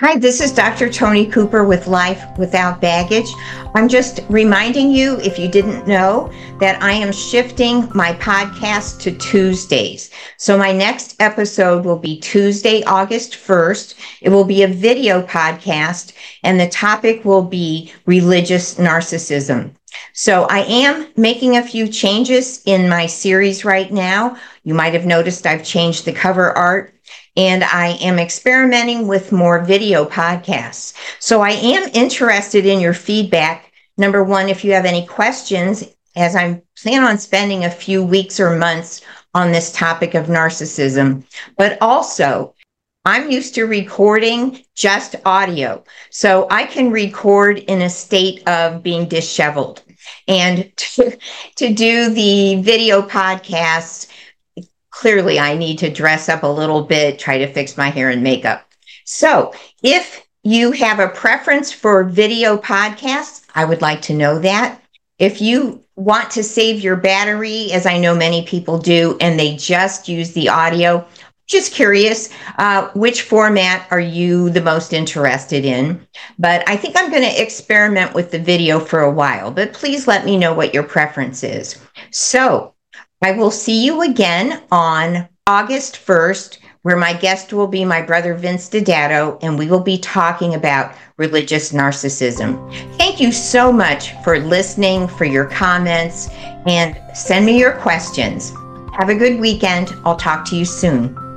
Hi, this is Dr. Tony Cooper with Life Without Baggage. I'm just reminding you, if you didn't know, that I am shifting my podcast to Tuesdays. So my next episode will be Tuesday, August 1st. It will be a video podcast, and the topic will be religious narcissism. So I am making a few changes in my series right now. You might have noticed I've changed the cover art and I am experimenting with more video podcasts. So I am interested in your feedback. Number one, if you have any questions, as I'm plan on spending a few weeks or months on this topic of narcissism, but also I'm used to recording just audio. So I can record in a state of being disheveled. And to, to do the video podcasts, clearly I need to dress up a little bit, try to fix my hair and makeup. So if you have a preference for video podcasts, I would like to know that. If you want to save your battery, as I know many people do, and they just use the audio, just curious, uh, which format are you the most interested in? But I think I'm going to experiment with the video for a while, but please let me know what your preference is. So I will see you again on August 1st, where my guest will be my brother Vince Didato, and we will be talking about religious narcissism. Thank you so much for listening, for your comments, and send me your questions. Have a good weekend. I'll talk to you soon.